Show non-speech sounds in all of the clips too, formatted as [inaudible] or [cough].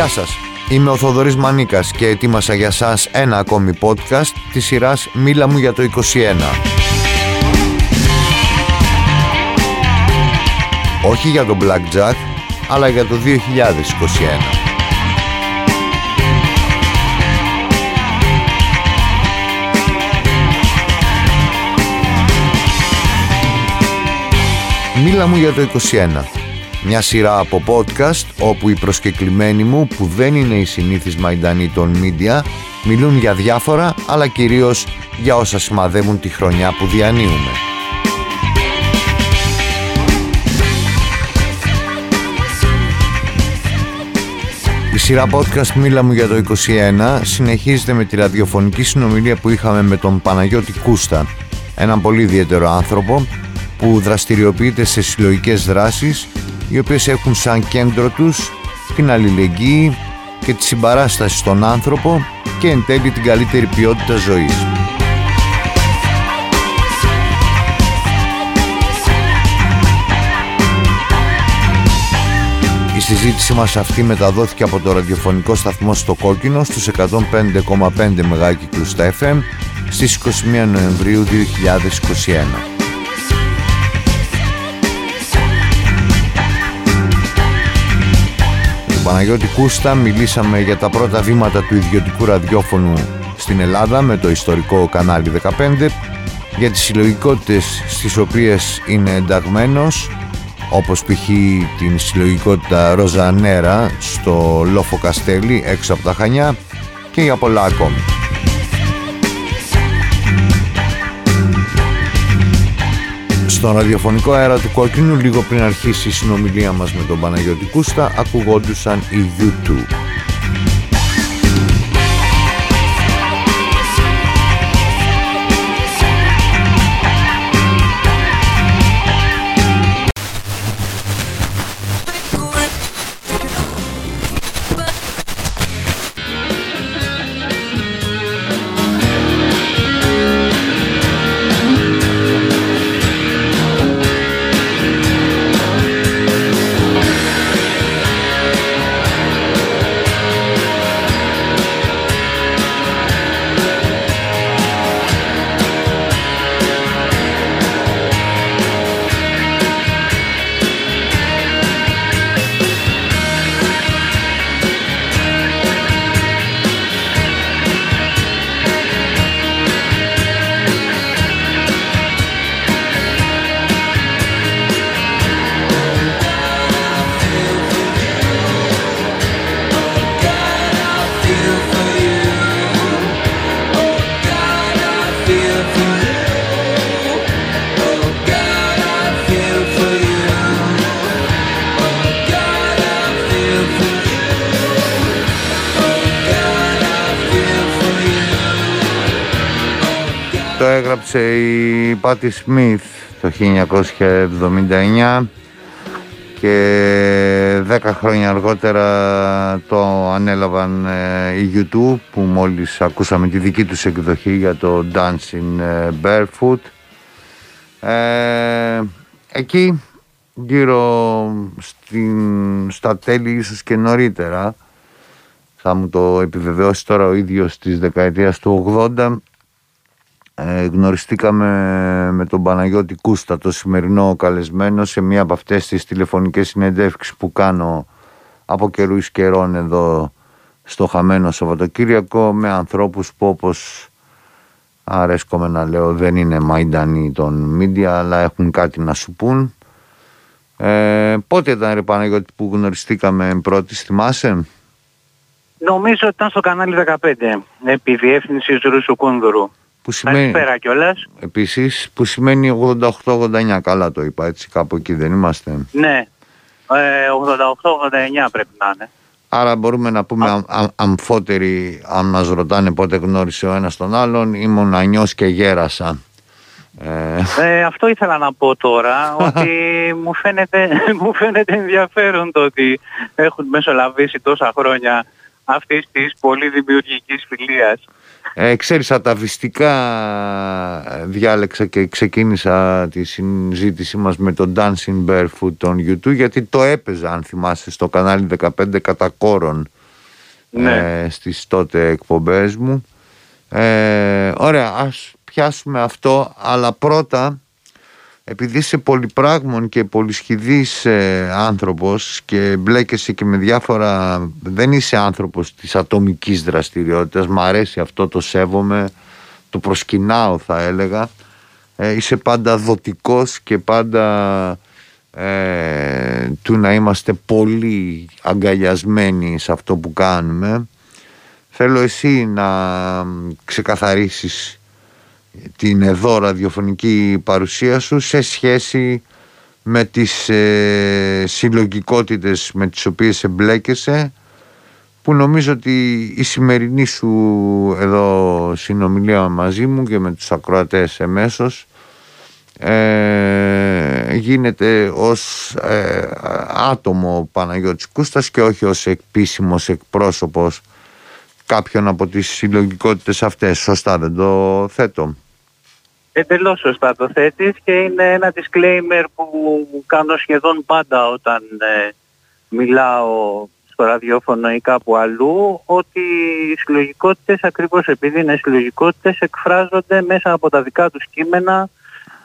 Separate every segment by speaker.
Speaker 1: Γεια σας, είμαι ο Θοδωρής Μανίκας και ετοίμασα για σας ένα ακόμη podcast της σειράς «Μίλα μου για το 21». Όχι για το Blackjack, αλλά για το 2021. Μίλα μου για το 21 Μια σειρά από podcast όπου οι προσκεκλημένοι μου που δεν είναι οι συνήθεις μαϊντανοί των media μιλούν για διάφορα αλλά κυρίως για όσα σημαδεύουν τη χρονιά που διανύουμε. Η σειρά podcast Μίλα μου για το 21 συνεχίζεται με τη ραδιοφωνική συνομιλία που είχαμε με τον Παναγιώτη Κούστα, έναν πολύ ιδιαίτερο άνθρωπο που δραστηριοποιείται σε συλλογικές δράσεις οι οποίες έχουν σαν κέντρο τους την αλληλεγγύη και τη συμπαράσταση στον άνθρωπο και εν τέλει την καλύτερη ποιότητα ζωής. Η συζήτηση μας αυτή μεταδόθηκε από το ραδιοφωνικό σταθμό στο Κόκκινο στους 105,5 μεγάκυκλους στα FM στις 21 Νοεμβρίου 2021. Παναγιώτη Κούστα μιλήσαμε για τα πρώτα βήματα του ιδιωτικού ραδιόφωνου στην Ελλάδα με το ιστορικό κανάλι 15 για τις συλλογικότητες στις οποίες είναι ενταγμένος όπως π.χ. την συλλογικότητα Ροζανέρα στο Λόφο Καστέλη έξω από τα Χανιά και για πολλά ακόμη. Στον ραδιοφωνικό αέρα του κόκκινου λίγο πριν αρχίσει η συνομιλία μας με τον Παναγιώτη Κούστα ακουγόντουσαν οι YouTube. Έγραψε η Πάτη Σμιθ το 1979 και 10 χρόνια αργότερα το ανέλαβαν ε, οι YouTube που μόλις ακούσαμε τη δική τους εκδοχή για το Dancing ε, Barefoot. Ε, εκεί γύρω στην, στα τέλη ίσως και νωρίτερα θα μου το επιβεβαιώσει τώρα ο ίδιος της δεκαετίας του 80 ε, γνωριστήκαμε με τον Παναγιώτη Κούστα, το σημερινό καλεσμένο, σε μία από αυτές τις τηλεφωνικές συνεντεύξεις που κάνω από καιρούς καιρών εδώ στο χαμένο Σαββατοκύριακο με ανθρώπους που όπως αρέσκομαι να λέω δεν είναι μαϊντανοί των μίντια αλλά έχουν κάτι να σου πούν. Ε, πότε ήταν ρε Παναγιώτη που γνωριστήκαμε πρώτη, θυμάσαι;
Speaker 2: Νομίζω ότι ήταν στο κανάλι 15, επί διεύθυνσης Ρούσου Κούνδουρου.
Speaker 1: Που σημαίνει,
Speaker 2: Καλησπέρα κιόλας.
Speaker 1: Επίσης, που σημαίνει 88-89, καλά το είπα, έτσι κάπου εκεί δεν είμαστε.
Speaker 2: Ναι, ε, 88-89 πρέπει να είναι.
Speaker 1: Άρα μπορούμε να πούμε αμ, αμ, αμφότεροι, αν μας ρωτάνε πότε γνώρισε ο ένας τον άλλον, ήμουν ανιός και γέρασα.
Speaker 2: Ε... Ε, αυτό ήθελα να πω τώρα, [laughs] ότι μου φαίνεται, μου φαίνεται ενδιαφέρον το ότι έχουν μεσολαβήσει τόσα χρόνια αυτής της πολύ δημιουργικής φιλίας.
Speaker 1: Ε, ξέρεις, αταβιστικά διάλεξα και ξεκίνησα τη συζήτησή μας με τον Dancing Barefoot των YouTube γιατί το έπαιζα, αν θυμάσαι, στο κανάλι 15 κατά κόρον ναι. στις τότε εκπομπές μου. Ε, ωραία, ας πιάσουμε αυτό, αλλά πρώτα επειδή είσαι πολυπράγμων και πολυσχηδής ε, άνθρωπος και μπλέκεσαι και με διάφορα δεν είσαι άνθρωπος της ατομικής δραστηριότητας. Μ' αρέσει αυτό το σέβομαι το προσκυνάω θα έλεγα. Ε, είσαι πάντα δοτικός και πάντα ε, του να είμαστε πολύ αγκαλιασμένοι σε αυτό που κάνουμε. Θέλω εσύ να ξεκαθαρίσεις την εδώ ραδιοφωνική παρουσία σου σε σχέση με τις ε, συλλογικότητες με τις οποίες εμπλέκεσαι που νομίζω ότι η σημερινή σου εδώ συνομιλία μαζί μου και με τους ακροατές εμέσως ε, γίνεται ως ε, άτομο Παναγιώτης Κούστας και όχι ως επίσημος εκπρόσωπος κάποιον από τις συλλογικότητες αυτές. Σωστά δεν το θέτω.
Speaker 2: Εντελώς σωστά το θέτεις και είναι ένα disclaimer που κάνω σχεδόν πάντα όταν ε, μιλάω στο ραδιόφωνο ή κάπου αλλού ότι οι συλλογικότητες ακριβώς επειδή είναι συλλογικότητες εκφράζονται μέσα από τα δικά τους κείμενα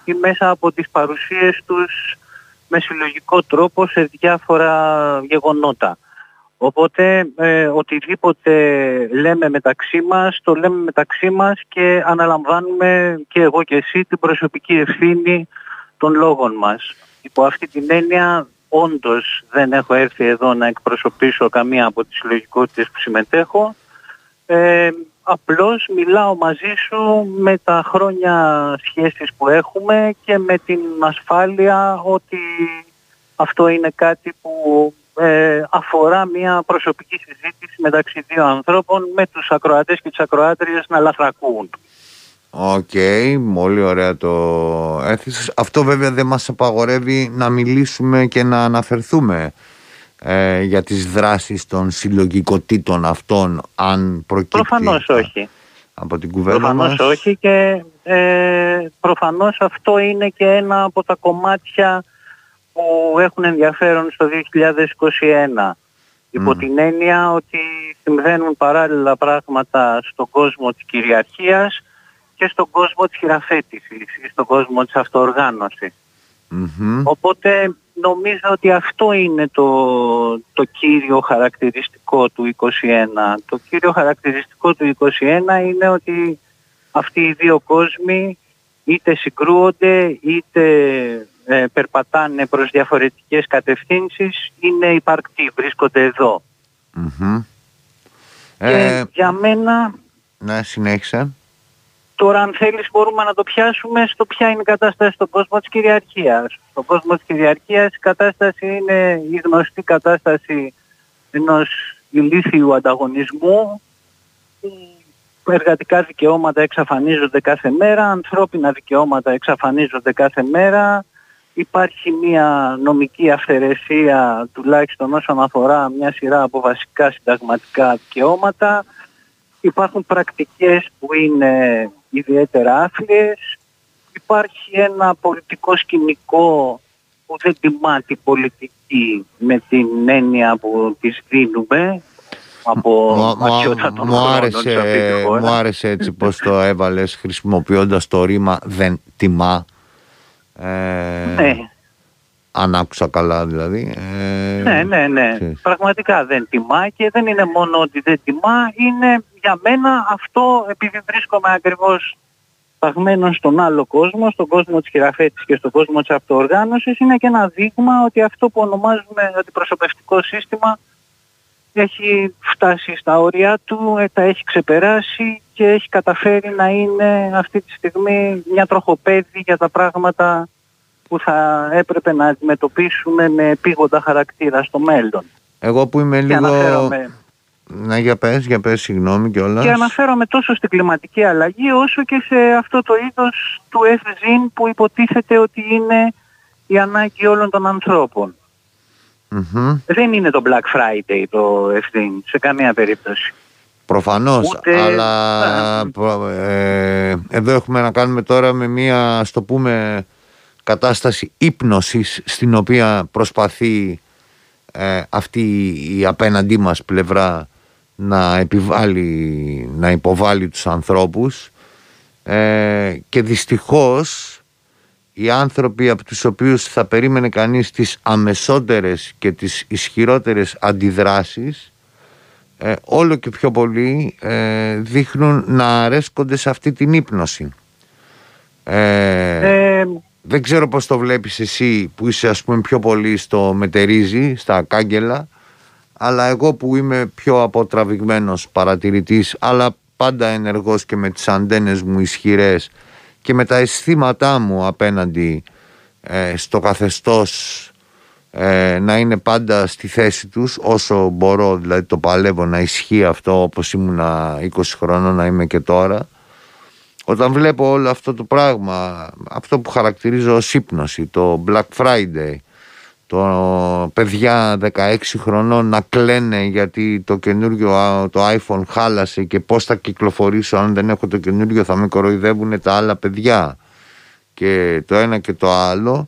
Speaker 2: ή μέσα από τις παρουσίες τους με συλλογικό τρόπο σε διάφορα γεγονότα. Οπότε ε, οτιδήποτε λέμε μεταξύ μας, το λέμε μεταξύ μας και αναλαμβάνουμε και εγώ και εσύ την προσωπική ευθύνη των λόγων μας. Υπό αυτή την έννοια όντως δεν έχω έρθει εδώ να εκπροσωπήσω καμία από τις συλλογικότητες που συμμετέχω. Ε, απλώς μιλάω μαζί σου με τα χρόνια σχέσεις που έχουμε και με την ασφάλεια ότι αυτό είναι κάτι που ε, αφορά μια προσωπική συζήτηση μεταξύ δύο ανθρώπων με τους ακροατές και τις ακροάτριες να λαθρακούν.
Speaker 1: OK, okay, πολύ ωραία το έθεσες. Αυτό βέβαια δεν μας απαγορεύει να μιλήσουμε και να αναφερθούμε ε, για τις δράσεις των συλλογικοτήτων αυτών αν προκύπτει
Speaker 2: Προφανώς όχι.
Speaker 1: Από την κουβέντα
Speaker 2: προφανώς
Speaker 1: μας.
Speaker 2: όχι και ε, προφανώς αυτό είναι και ένα από τα κομμάτια που έχουν ενδιαφέρον στο 2021. Υπό την έννοια ότι συμβαίνουν παράλληλα πράγματα στον κόσμο της κυριαρχίας και στον κόσμο της χειραφέτησης ή στον κόσμο της αυτοοργανωσης Οπότε νομίζω ότι αυτό είναι το, το κύριο χαρακτηριστικό του 2021. Το κύριο χαρακτηριστικό του 2021 είναι ότι αυτοί οι δύο κόσμοι είτε συγκρούονται είτε ε, περπατάνε προς διαφορετικές κατευθύνσεις είναι υπαρκτοί, βρίσκονται Και ε, για μένα...
Speaker 1: Ναι, συνέχισε.
Speaker 2: Τώρα αν θέλεις μπορούμε να το πιάσουμε στο ποια είναι η κατάσταση στον κόσμο της κυριαρχίας. Στον κόσμο της κυριαρχίας η κατάσταση είναι η γνωστή κατάσταση ενός ηλίθιου ανταγωνισμού εργατικά δικαιώματα εξαφανίζονται κάθε μέρα, ανθρώπινα δικαιώματα εξαφανίζονται κάθε μέρα, υπάρχει μια νομική αυθαιρεσία τουλάχιστον όσον αφορά μια σειρά από βασικά συνταγματικά δικαιώματα. Υπάρχουν πρακτικές που είναι ιδιαίτερα άθλιες. Υπάρχει ένα πολιτικό σκηνικό που δεν τιμά την πολιτική με την έννοια που τις δίνουμε από ματιότα των μου, άρεσε,
Speaker 1: μου άρεσε έτσι πως το έβαλες χρησιμοποιώντας το ρήμα δεν τιμά ε, ναι. Αν άκουσα καλά δηλαδή.
Speaker 2: Ε, ναι, ναι, ναι. Πραγματικά δεν τιμά και δεν είναι μόνο ότι δεν τιμά, είναι για μένα αυτό επειδή βρίσκομαι ακριβώς παγμένος στον άλλο κόσμο, στον κόσμο της χειραφέτησης και στον κόσμο της αυτοοργάνωσης, είναι και ένα δείγμα ότι αυτό που ονομάζουμε αντιπροσωπευτικό σύστημα έχει φτάσει στα όρια του, ε, τα έχει ξεπεράσει και έχει καταφέρει να είναι αυτή τη στιγμή μια τροχοπέδη για τα πράγματα που θα έπρεπε να αντιμετωπίσουμε με επίγοντα χαρακτήρα στο μέλλον.
Speaker 1: Εγώ που είμαι λίγο... Αναφέρομαι... Να για πες, για πες, συγγνώμη κιόλας.
Speaker 2: Και αναφέρομαι τόσο στην κλιματική αλλαγή όσο και σε αυτό το είδος του FZIN που υποτίθεται ότι είναι η ανάγκη όλων των ανθρώπων. Δεν είναι το Black Friday το FZIN σε καμία περίπτωση.
Speaker 1: Προφανώς, αλλά ε, εδώ έχουμε να κάνουμε τώρα με μία, στο πούμε, κατάσταση ύπνωσης στην οποία προσπαθεί ε, αυτή η απέναντί μας πλευρά να, επιβάλλει, να υποβάλει τους ανθρώπους. Ε, και δυστυχώς οι άνθρωποι από τους οποίους θα περίμενε κανείς τις αμεσότερες και τις ισχυρότερες αντιδράσεις ε, όλο και πιο πολύ ε, δείχνουν να αρέσκονται σε αυτή την ύπνοση. Ε, δεν ξέρω πώς το βλέπεις εσύ που είσαι ας πούμε πιο πολύ στο μετερίζει, στα κάγκελα αλλά εγώ που είμαι πιο αποτραβηγμένος παρατηρητής αλλά πάντα ενεργός και με τις αντένες μου ισχυρές και με τα αισθήματά μου απέναντι ε, στο καθεστώς ε, να είναι πάντα στη θέση τους όσο μπορώ δηλαδή το παλεύω να ισχύει αυτό όπως ήμουνα 20 χρόνων να είμαι και τώρα. Όταν βλέπω όλο αυτό το πράγμα αυτό που χαρακτηρίζω ως ύπνωση το Black Friday το παιδιά 16 χρονών να κλαίνε γιατί το καινούριο το iPhone χάλασε και πώς θα κυκλοφορήσω. Αν δεν έχω το καινούριο θα με κοροϊδεύουν τα άλλα παιδιά. Και το ένα και το άλλο.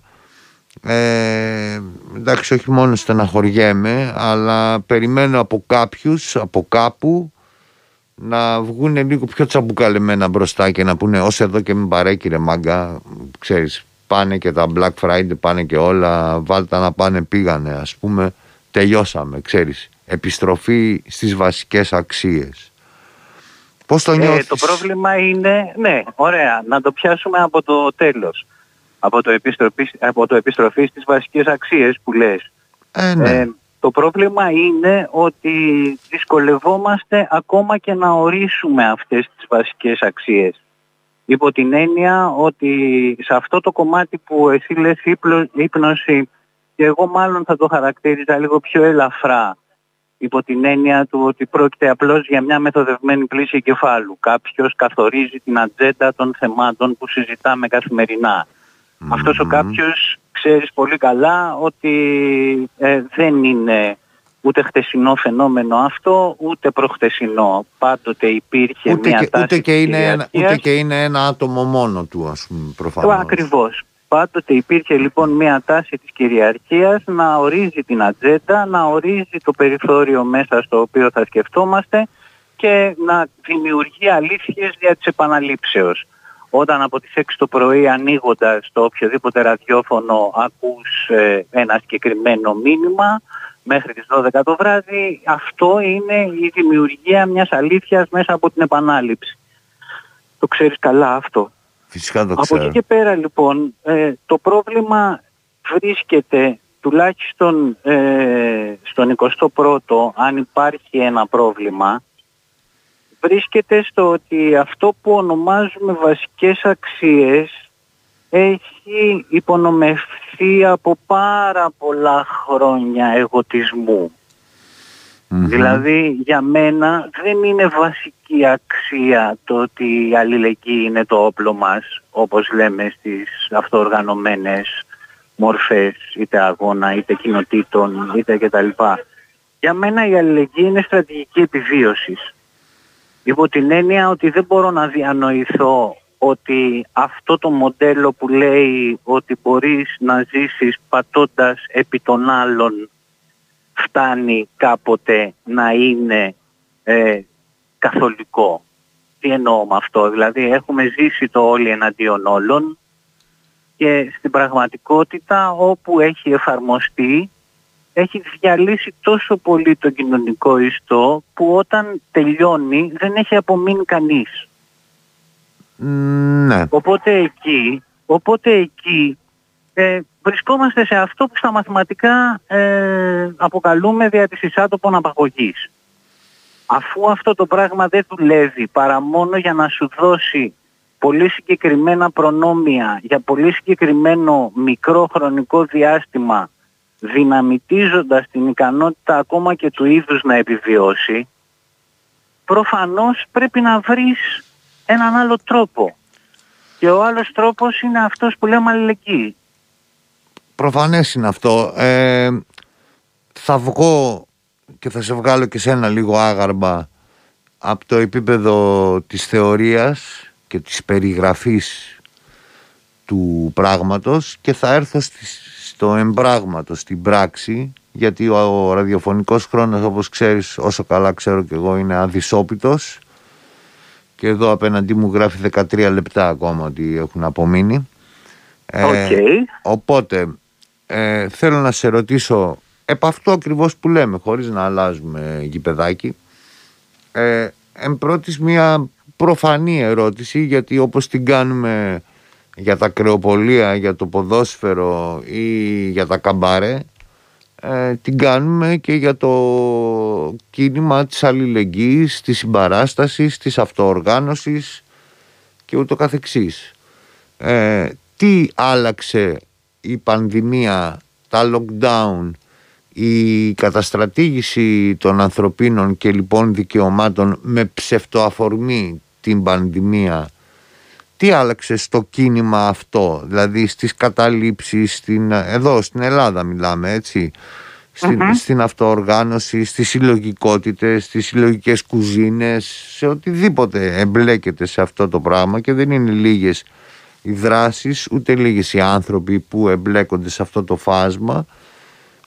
Speaker 1: Ε, εντάξει όχι μόνο στεναχωριέμαι αλλά περιμένω από κάποιους από κάπου να βγουν λίγο πιο τσαμπουκαλεμένα μπροστά και να πούνε ως εδώ και μην παρέκει ρε μάγκα ξέρεις πάνε και τα Black Friday πάνε και όλα βάλτα να πάνε πήγανε ας πούμε τελειώσαμε ξέρεις. Επιστροφή στις βασικές αξίες. Πώς το ε, νιώθεις;
Speaker 2: Το πρόβλημα είναι ναι ωραία να το πιάσουμε από το τέλος. Από το επιστροφή, από το επιστροφή στις βασικές αξίες που λες.
Speaker 1: Ε, ναι. ε,
Speaker 2: το πρόβλημα είναι ότι δυσκολευόμαστε ακόμα και να ορίσουμε αυτές τις βασικές αξίες υπό την έννοια ότι σε αυτό το κομμάτι που εσύ λες ύπνωση και εγώ μάλλον θα το χαρακτήριζα λίγο πιο ελαφρά υπό την έννοια του ότι πρόκειται απλώς για μια μεθοδευμένη πλήση κεφάλου. Κάποιος καθορίζει την ατζέντα των θεμάτων που συζητάμε καθημερινά. Αυτός ο κάποιος ξέρεις πολύ καλά ότι ε, δεν είναι ούτε χτεσινό φαινόμενο αυτό, ούτε προχτεσινό. Πάντοτε υπήρχε
Speaker 1: ούτε
Speaker 2: μια
Speaker 1: και,
Speaker 2: τάση
Speaker 1: ούτε και, είναι ένα, ούτε και είναι ένα άτομο μόνο του, ας πούμε, προφανώς.
Speaker 2: Ακριβώς. Πάντοτε υπήρχε λοιπόν μια τάση της κυριαρχίας να ορίζει την ατζέντα, να ορίζει το περιθώριο μέσα στο οποίο θα σκεφτόμαστε και να δημιουργεί αλήθειες για τις επαναλήψεως. Όταν από τις 6 το πρωί ανοίγοντας το οποιοδήποτε ραδιόφωνο ακούς ε, ένα συγκεκριμένο μήνυμα, μέχρι τις 12 το βράδυ, αυτό είναι η δημιουργία μιας αλήθειας μέσα από την επανάληψη. Το ξέρεις καλά αυτό.
Speaker 1: Φυσικά το
Speaker 2: ξέρω. Από εκεί και πέρα λοιπόν ε, το πρόβλημα βρίσκεται τουλάχιστον ε, στον 21ο αν υπάρχει ένα πρόβλημα βρίσκεται στο ότι αυτό που ονομάζουμε βασικές αξίες έχει υπονομευθεί από πάρα πολλά χρόνια εγωτισμού. Δηλαδή για μένα δεν είναι βασική αξία το ότι η αλληλεγγύη είναι το όπλο μας όπως λέμε στις αυτοοργανωμένες μορφές είτε αγώνα είτε κοινοτήτων είτε κτλ. Για μένα η αλληλεγγύη είναι στρατηγική επιβίωσης. Υπό την έννοια ότι δεν μπορώ να διανοηθώ ότι αυτό το μοντέλο που λέει ότι μπορείς να ζήσεις πατώντας επί των άλλων φτάνει κάποτε να είναι ε, καθολικό. Τι εννοώ με αυτό, δηλαδή έχουμε ζήσει το όλοι εναντίον όλων και στην πραγματικότητα όπου έχει εφαρμοστεί έχει διαλύσει τόσο πολύ το κοινωνικό ιστό που όταν τελειώνει δεν έχει απομείνει κανείς.
Speaker 1: Ναι.
Speaker 2: Οπότε εκεί, οπότε εκεί ε, βρισκόμαστε σε αυτό που στα μαθηματικά ε, αποκαλούμε δια της εισάτοπων απαγωγής. Αφού αυτό το πράγμα δεν δουλεύει παρά μόνο για να σου δώσει πολύ συγκεκριμένα προνόμια για πολύ συγκεκριμένο μικρό χρονικό διάστημα δυναμητίζοντας την ικανότητα ακόμα και του είδους να επιβιώσει προφανώς πρέπει να βρεις έναν άλλο τρόπο. Και ο άλλος τρόπος είναι αυτός που λέμε αλληλεγγύη.
Speaker 1: Προφανές είναι αυτό. Ε, θα βγω και θα σε βγάλω και σε ένα λίγο άγαρμα από το επίπεδο της θεωρίας και της περιγραφής του πράγματος και θα έρθω στο εμπράγματο, στην πράξη γιατί ο ραδιοφωνικός χρόνος όπως ξέρεις όσο καλά ξέρω και εγώ είναι αδυσόπιτος και εδώ απέναντί μου γράφει 13 λεπτά ακόμα ότι έχουν απομείνει.
Speaker 2: Okay.
Speaker 1: οπότε ε, θέλω να σε ρωτήσω επ' αυτό ακριβώς που λέμε χωρίς να αλλάζουμε γηπεδάκι ε, εν πρώτης μια προφανή ερώτηση γιατί όπως την κάνουμε για τα κρεοπολία, για το ποδόσφαιρο ή για τα καμπάρε ε, την κάνουμε και για το κίνημα της αλληλεγγύης, της συμπαράστασης, της αυτοοργάνωσης και ούτω καθεξής. Ε, τι άλλαξε η πανδημία, τα lockdown, η καταστρατήγηση των ανθρωπίνων και λοιπόν δικαιωμάτων με ψευτοαφορμή την πανδημία; Τι άλλαξε στο κίνημα αυτό; Δηλαδή στις καταλήψεις στην, εδώ στην Ελλάδα μιλάμε έτσι. Στην, στην αυτοοργάνωση, στις συλλογικότητες, στις συλλογικές κουζίνες σε οτιδήποτε εμπλέκεται σε αυτό το πράγμα και δεν είναι λίγες οι δράσεις ούτε λίγες οι άνθρωποι που εμπλέκονται σε αυτό το φάσμα.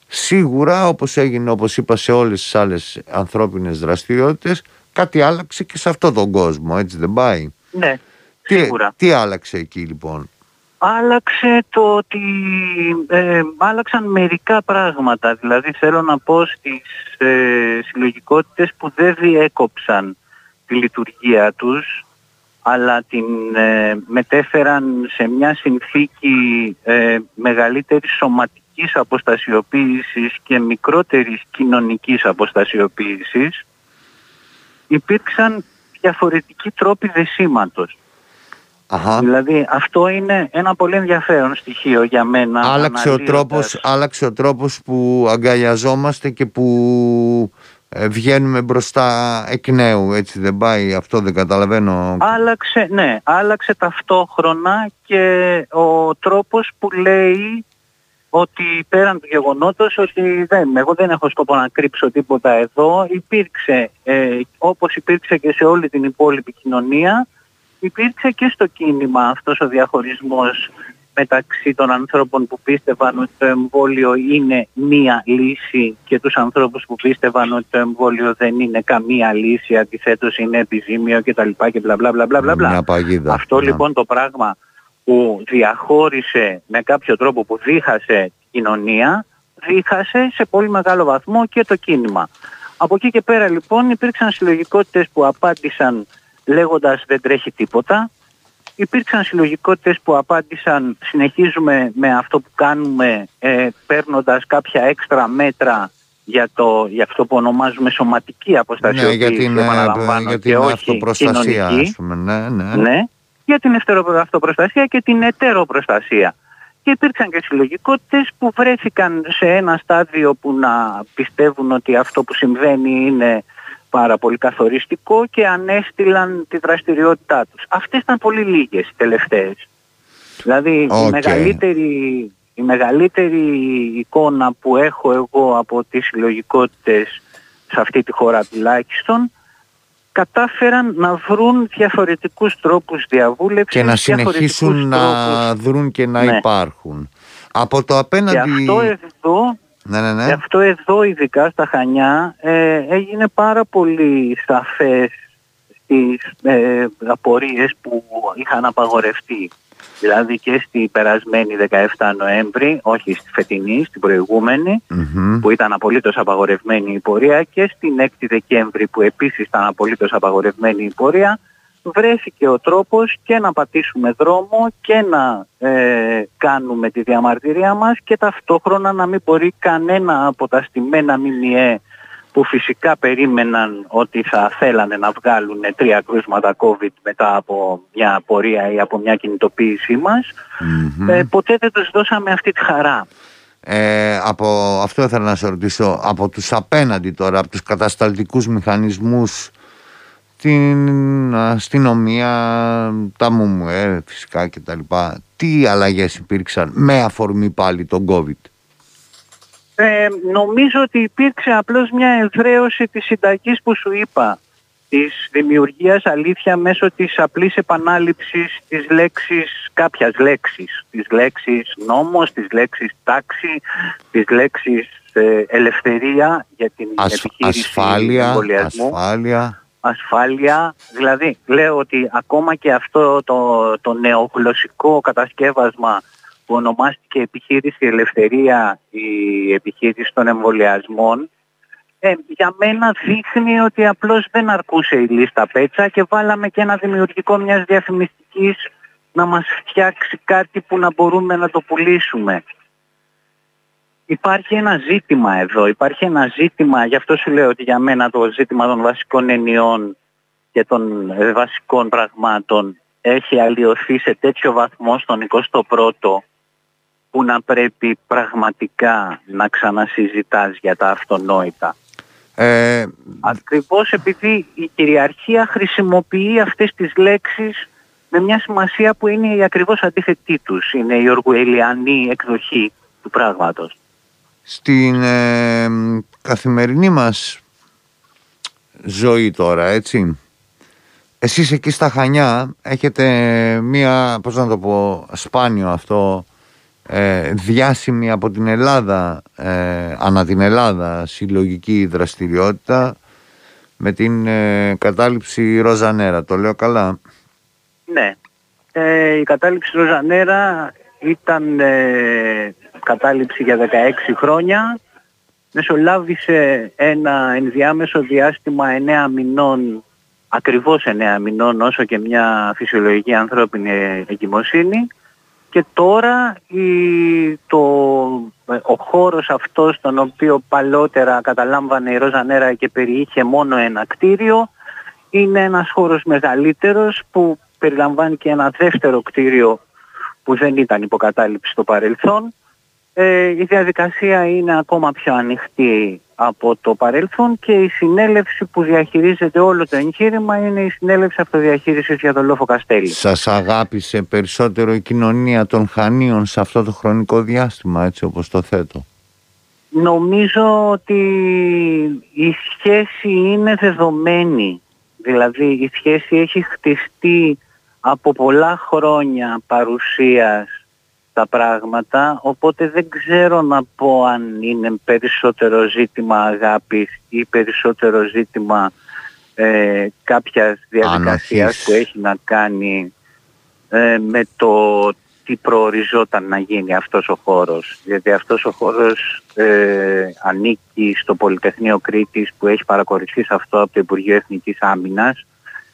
Speaker 1: Σίγουρα όπως έγινε όπως είπα σε όλες τις άλλες ανθρώπινες δραστηριότητες κάτι άλλαξε και σε αυτόν τον κόσμο έτσι δεν πάει;
Speaker 2: Ναι,
Speaker 1: τι,
Speaker 2: σίγουρα.
Speaker 1: τι άλλαξε εκεί λοιπόν;
Speaker 2: Άλλαξε το ότι ε, άλλαξαν μερικά πράγματα. Δηλαδή θέλω να πω στις ε, συλλογικότητες που δεν διέκοψαν τη λειτουργία τους αλλά την ε, μετέφεραν σε μια συνθήκη ε, μεγαλύτερης σωματικής αποστασιοποίησης και μικρότερης κοινωνικής αποστασιοποίησης υπήρξαν διαφορετικοί τρόποι δεσίματος.
Speaker 1: Αχα.
Speaker 2: Δηλαδή αυτό είναι ένα πολύ ενδιαφέρον στοιχείο για μένα.
Speaker 1: Άλλαξε ο,
Speaker 2: αναλύοντας-
Speaker 1: τρόπος, άλλαξε ο τρόπος που αγκαλιαζόμαστε και που ε, βγαίνουμε μπροστά εκ νέου έτσι δεν πάει; Αυτό δεν καταλαβαίνω
Speaker 2: Άλλαξε, ναι, άλλαξε ταυτόχρονα και ο τρόπος που λέει ότι πέραν του γεγονότος ότι δεν, εγώ δεν έχω σκοπό να κρύψω τίποτα εδώ, υπήρξε ε, όπως υπήρξε και σε όλη την υπόλοιπη κοινωνία, υπήρξε και στο κίνημα αυτός ο διαχωρισμός μεταξύ των ανθρώπων που πίστευαν ότι το εμβόλιο είναι μία λύση και τους ανθρώπους που πίστευαν ότι το εμβόλιο δεν είναι καμία λύση, αντιθέτως είναι επιζήμιο κτλ. και μπλα μπλα μπλα μπλα μπλα.
Speaker 1: μια παγίδα
Speaker 2: Αυτό
Speaker 1: Ναι.
Speaker 2: λοιπόν το πράγμα που διαχώρισε με κάποιο τρόπο που δίχασε την κοινωνία, δίχασε σε πολύ μεγάλο βαθμό και το κίνημα. Από εκεί και πέρα λοιπόν υπήρξαν συλλογικότητες που απάντησαν λέγοντας δεν τρέχει τίποτα. Υπήρξαν συλλογικότητες που απάντησαν συνεχίζουμε με αυτό που κάνουμε ε, παίρνοντας κάποια έξτρα μέτρα για, το, για αυτό που ονομάζουμε σωματική
Speaker 1: ναι,
Speaker 2: αποστασιοποίηση
Speaker 1: για την, ε,
Speaker 2: επαναλαμβάνω,
Speaker 1: για
Speaker 2: και
Speaker 1: την
Speaker 2: όχι
Speaker 1: αυτοπροστασία
Speaker 2: κοινωνική.
Speaker 1: ας πούμε ναι, ναι.
Speaker 2: Ναι, για την ευτερο- αυτοπροστασία και την ετεροπροστασία. Και υπήρξαν και συλλογικότητες που βρέθηκαν σε ένα στάδιο που να πιστεύουν ότι αυτό που συμβαίνει είναι πάρα πολύ καθοριστικό και ανέστηλαν τη δραστηριότητά τους. Αυτές ήταν πολύ λίγες οι τελευταίες. Δηλαδή
Speaker 1: Οκ.
Speaker 2: η, μεγαλύτερη, η μεγαλύτερη εικόνα που έχω εγώ από τις συλλογικότητες σε αυτή τη χώρα τουλάχιστον κατάφεραν να βρουν διαφορετικούς τρόπους διαβούλευσης
Speaker 1: και να
Speaker 2: διαφορετικούς
Speaker 1: συνεχίσουν να
Speaker 2: τρόπους.
Speaker 1: δρουν και να
Speaker 2: Ναι.
Speaker 1: υπάρχουν από το
Speaker 2: Και
Speaker 1: απέναντι
Speaker 2: αυτό εδώ,
Speaker 1: ναι, ναι, ναι.
Speaker 2: και αυτό εδώ ειδικά στα Χανιά ε, έγινε πάρα πολύ σαφές στις ε, απορίες που είχαν απαγορευτεί. Δηλαδή και στην περασμένη 17 Νοέμβρη, όχι στη φετινή, στην προηγούμενη,
Speaker 1: Μμμ.
Speaker 2: που ήταν απολύτως απαγορευμένη η πορεία και στην 6η Δεκέμβρη που επίσης ήταν απολύτως απαγορευμένη η πορεία βρέθηκε ο τρόπος και να πατήσουμε δρόμο και να ε, κάνουμε τη διαμαρτυρία μας και ταυτόχρονα να μην μπορεί κανένα από τα στημένα ΜΜΕ που φυσικά περίμεναν ότι θα θέλανε να βγάλουν τρία κρούσματα COVID μετά από μια πορεία ή από μια κινητοποίησή μας,
Speaker 1: Μμμ.
Speaker 2: ε, ποτέ δεν τους δώσαμε αυτή τη χαρά.
Speaker 1: Ε, από αυτό ήθελα να σε ρωτήσω από τους απέναντι τώρα από τους κατασταλτικούς μηχανισμούς την αστυνομία τα ΜΟΜΟΕ φυσικά και τα λοιπά τι αλλαγές υπήρξαν με αφορμή πάλι τον COVID;
Speaker 2: Ε, νομίζω ότι υπήρξε απλώς μια ευρέωση της συνταγής που σου είπα. της δημιουργίας αλήθεια μέσω της απλής επανάληψης της λέξης, κάποιας λέξης. Της λέξης νόμος, της λέξης τάξη, της λέξης ε, ελευθερία για την επιχείρηση
Speaker 1: ασφάλεια,
Speaker 2: εμβολιασμού.
Speaker 1: ασφάλεια.
Speaker 2: Ασφάλεια. Δηλαδή λέω ότι ακόμα και αυτό το, το νεογλωσσικό κατασκεύασμα που ονομάστηκε επιχείρηση ελευθερία η επιχείρηση των εμβολιασμών ε, για μένα δείχνει ότι απλώς δεν αρκούσε η λίστα πέτσα και βάλαμε και ένα δημιουργικό μιας διαφημιστικής να μας φτιάξει κάτι που να μπορούμε να το πουλήσουμε. Υπάρχει ένα ζήτημα εδώ, υπάρχει ένα ζήτημα, γι' αυτό σου λέω ότι για μένα το ζήτημα των βασικών ενιών και των ε, βασικών πραγμάτων έχει αλλοιωθεί σε τέτοιο βαθμό στον 21ο που να πρέπει πραγματικά να ξανασυζητάς για τα αυτονόητα. Ε, Ακριβώς επειδή η κυριαρχία χρησιμοποιεί αυτές τις λέξεις με μια σημασία που είναι η ακριβώς αντίθετή τους. Είναι η οργουελιανή εκδοχή του πράγματος.
Speaker 1: Στην ε, καθημερινή μας ζωή τώρα, έτσι, εσείς εκεί στα Χανιά έχετε μία, πώς να το πω, σπάνιο αυτό, ε, διάσημη από την Ελλάδα, ε, ανά την Ελλάδα, συλλογική δραστηριότητα με την ε, κατάληψη Ροζανέρα. Το λέω καλά;
Speaker 2: Ναι. Ε, η κατάληψη Ροζανέρα ήταν ε, κατάληψη για 16 χρόνια. Μεσολάβησε ένα ενδιάμεσο διάστημα 9 μηνών, ακριβώς 9 μηνών όσο και μια φυσιολογική ανθρώπινη εγκυμοσύνη και τώρα η, το, ο χώρος αυτός τον οποίο παλότερα καταλάμβανε η Ρόζα Νέρα και περιείχε μόνο ένα κτίριο είναι ένας χώρος μεγαλύτερος που περιλαμβάνει και ένα δεύτερο κτίριο που δεν ήταν υποκατάληψη στο παρελθόν. Ε, η διαδικασία είναι ακόμα πιο ανοιχτή από το παρελθόν και η συνέλευση που διαχειρίζεται όλο το εγχείρημα είναι η συνέλευση αυτοδιαχείρισης για τον Λόφο Καστέλη.
Speaker 1: Σας αγάπησε περισσότερο η κοινωνία των Χανίων σε αυτό το χρονικό διάστημα έτσι όπως το θέτω;
Speaker 2: Νομίζω ότι η σχέση είναι δεδομένη. Δηλαδή η σχέση έχει χτιστεί από πολλά χρόνια παρουσίας τα πράγματα, οπότε δεν ξέρω να πω αν είναι περισσότερο ζήτημα αγάπης ή περισσότερο ζήτημα ε, κάποιας διαδικασίας που έχει να κάνει ε, με το τι προοριζόταν να γίνει αυτός ο χώρος. Γιατί αυτός ο χώρος ε, ανήκει στο Πολυτεχνείο Κρήτης που έχει παρακολουθεί αυτό από το Υπουργείο Εθνικής Άμυνας.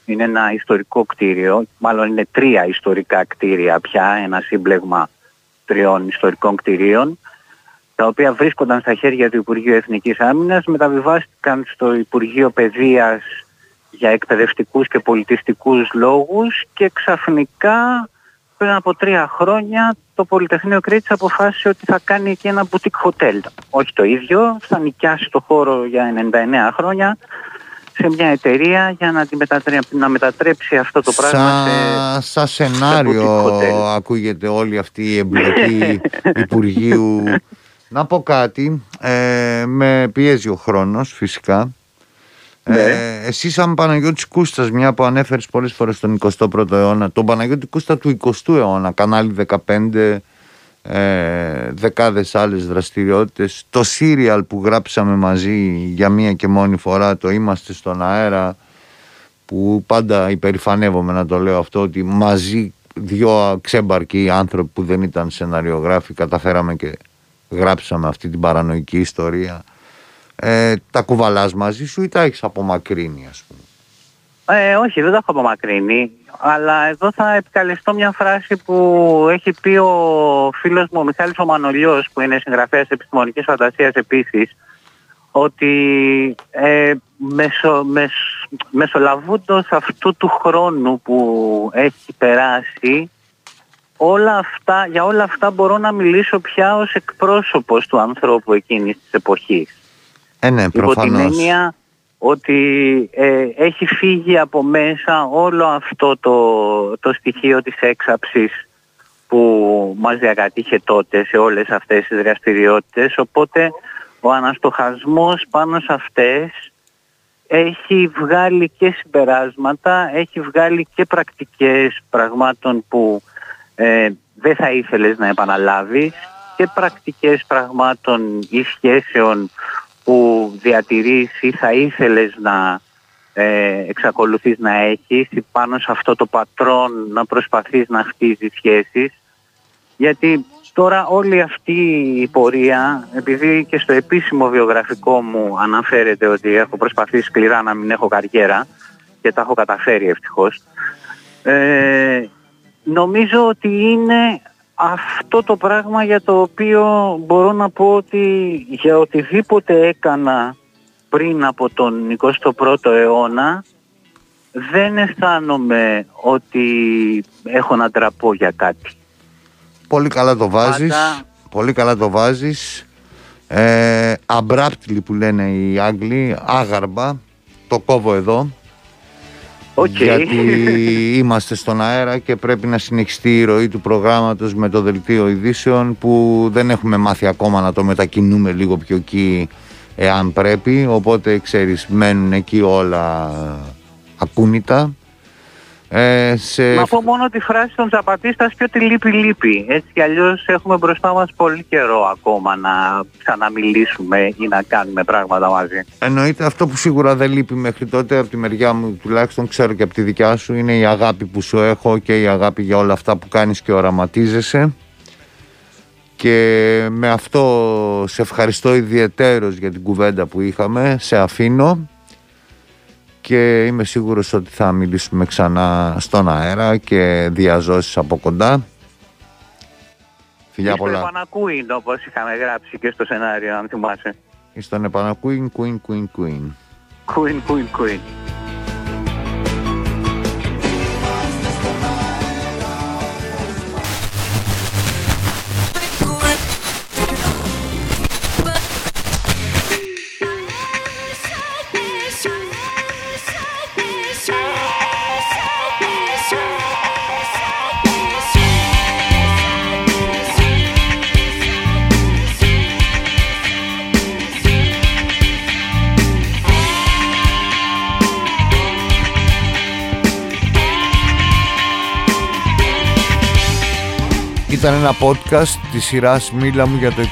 Speaker 2: Είναι ένα ιστορικό κτίριο, μάλλον είναι τρία ιστορικά κτίρια πια, ένα σύμπλεγμα τριών ιστορικών κτηρίων, τα οποία βρίσκονταν στα χέρια του Υπουργείου Εθνικής Άμυνας, μεταβιβάστηκαν στο Υπουργείο Παιδείας για εκπαιδευτικούς και πολιτιστικούς λόγους και ξαφνικά πριν από τρία χρόνια το Πολυτεχνείο Κρήτης αποφάσισε ότι θα κάνει εκεί ένα boutique hotel. Όχι το ίδιο, θα νοικιάσει το χώρο για 99 χρόνια σε μια εταιρεία για να, μετατρέψει, να μετατρέψει αυτό το πράγμα
Speaker 1: σε... Σαν σενάριο ακούγεται όλη αυτή η εμπλοκή [laughs] Υπουργείου. Να πω κάτι, ε, με πιέζει ο χρόνος φυσικά. Ναι. Ε, εσύ σαν Παναγιώτης Κούστας, μια που ανέφερες πολλές φορές τον 21ο αιώνα, τον Παναγιώτη Κούστα του 20ου αιώνα, κανάλι 15, ε, δεκάδες άλλες δραστηριότητες το σύριαλ που γράψαμε μαζί για μία και μόνη φορά το είμαστε στον αέρα που πάντα υπερηφανεύομαι να το λέω αυτό ότι μαζί δυο ξέμπαρκοι άνθρωποι που δεν ήταν σεναριογράφοι καταφέραμε και γράψαμε αυτή την παρανοϊκή ιστορία ε, τα κουβαλάς μαζί σου ή τα έχεις απομακρύνει ας πούμε;
Speaker 2: Ε, όχι, δεν το έχω απομακρύνει. Αλλά εδώ θα επικαλεστώ μια φράση που έχει πει ο φίλος μου ο Μιχάλης Ομανολιός που είναι συγγραφέας επιστημονικής φαντασίας επίσης ότι ε, μεσο, μεσ, μεσολαβούντος αυτού του χρόνου που έχει περάσει όλα αυτά, για όλα αυτά μπορώ να μιλήσω πια ως εκπρόσωπος του ανθρώπου εκείνης της εποχής.
Speaker 1: Ε, ναι, προφανώς
Speaker 2: ότι ε, έχει φύγει από μέσα όλο αυτό το, το στοιχείο της έξαψης που μας διακατήχε τότε σε όλες αυτές τις δραστηριότητες. Οπότε ο αναστοχασμός πάνω σε αυτές έχει βγάλει και συμπεράσματα, έχει βγάλει και πρακτικές πραγμάτων που ε, δεν θα ήθελες να επαναλάβεις και πρακτικές πραγμάτων ή σχέσεων που διατηρείς ή θα ήθελες να ε, εξακολουθείς να έχεις ή πάνω σε αυτό το πατρόν να προσπαθείς να χτίζεις σχέσεις. Γιατί τώρα όλη αυτή η πορεία επειδή και στο επίσημο βιογραφικό μου αναφέρεται ότι έχω προσπαθήσει σκληρά να μην έχω καριέρα και τα έχω καταφέρει ευτυχώς ε, νομίζω ότι είναι αυτό το πράγμα για το οποίο μπορώ να πω ότι για οτιδήποτε έκανα πριν από τον 21ο αιώνα δεν αισθάνομαι ότι έχω να τραπώ για κάτι.
Speaker 1: Πολύ καλά το βάζεις. Πολύ καλά το βάζεις. Ε, που λένε οι Άγγλοι, άγαρμπα. Το κόβω εδώ. Γιατί είμαστε στον αέρα και πρέπει να συνεχιστεί η ροή του προγράμματος με το δελτίο ειδήσεων που δεν έχουμε μάθει ακόμα να το μετακινούμε λίγο πιο εκεί εάν πρέπει. Οπότε ξέρεις μένουν εκεί όλα ακούνητα
Speaker 2: ε, σε... Να πω μόνο τη φράση των Ζαπατίστας και ότι λείπει λείπει. Έτσι κι αλλιώς έχουμε μπροστά μας πολύ καιρό ακόμα να ξαναμιλήσουμε ή να κάνουμε πράγματα μαζί.
Speaker 1: Εννοείται αυτό που σίγουρα δεν λείπει μέχρι τότε από τη μεριά μου τουλάχιστον ξέρω και από τη δικιά σου είναι η αγάπη που σου έχω και η αγάπη για όλα αυτά που κάνεις και οραματίζεσαι. Και με αυτό σε ευχαριστώ ιδιαιτέρως για την κουβέντα που είχαμε. Σε αφήνω και είμαι σίγουρος ότι θα μιλήσουμε ξανά στον αέρα και διαζώσεις από κοντά.
Speaker 2: Φιλιά πολλά. Στον επανακούιν όπως είχαμε γράψει και στο σενάριο αν θυμάσαι.
Speaker 1: Στον επανακούιν, κουίν, κουίν, κουίν.
Speaker 2: Κουίν, κουίν, κουίν.
Speaker 1: Ήταν ένα podcast της σειράς «Μίλα μου για το 21».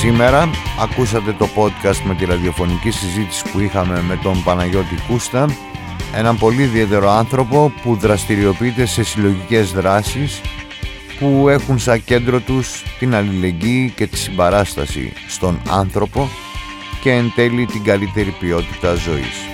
Speaker 1: Σήμερα ακούσατε το podcast με τη ραδιοφωνική συζήτηση που είχαμε με τον Παναγιώτη Κούστα έναν πολύ ιδιαίτερο άνθρωπο που δραστηριοποιείται σε συλλογικές δράσεις που έχουν σαν κέντρο τους την αλληλεγγύη και τη συμπαράσταση στον άνθρωπο και εν τέλει την καλύτερη ποιότητα ζωής.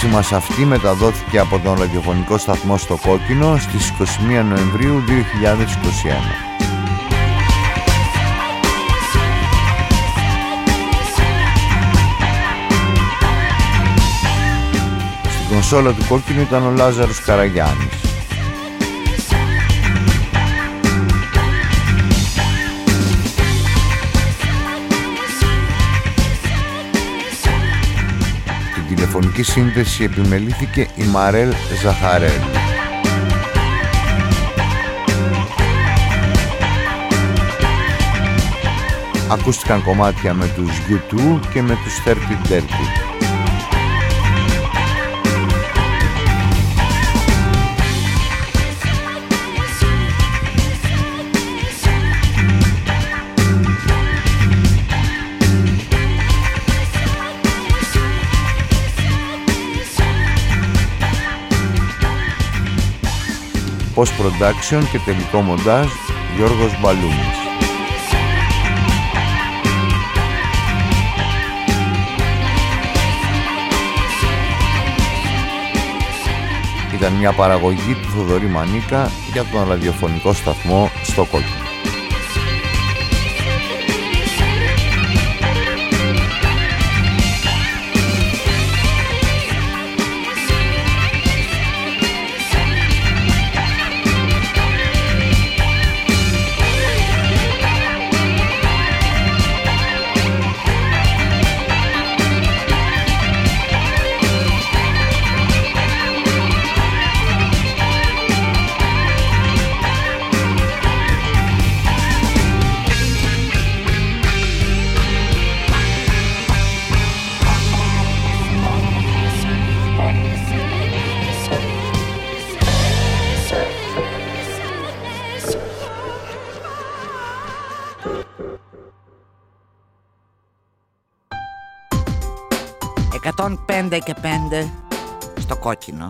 Speaker 1: Συζήτησή μας αυτή μεταδόθηκε από τον ραδιοφωνικό σταθμό στο Κόκκινο στις 21 Νοεμβρίου 2021. Στην κονσόλα του Κόκκινου ήταν ο Λάζαρος Καραγιάννης. Τηλεφωνική σύνδεση επιμελήθηκε η Μαρέλ Ζαχαρέλ. Ακούστηκαν κομμάτια με τους U2 και με τους 30 Dirty. Post Production και τελικό μοντάζ Γιώργος Μπαλούμης. Ήταν μια παραγωγή του Θοδωρή Μανίκα για τον ραδιοφωνικό σταθμό στο Κόκκινο.
Speaker 3: Στο κόκκινο.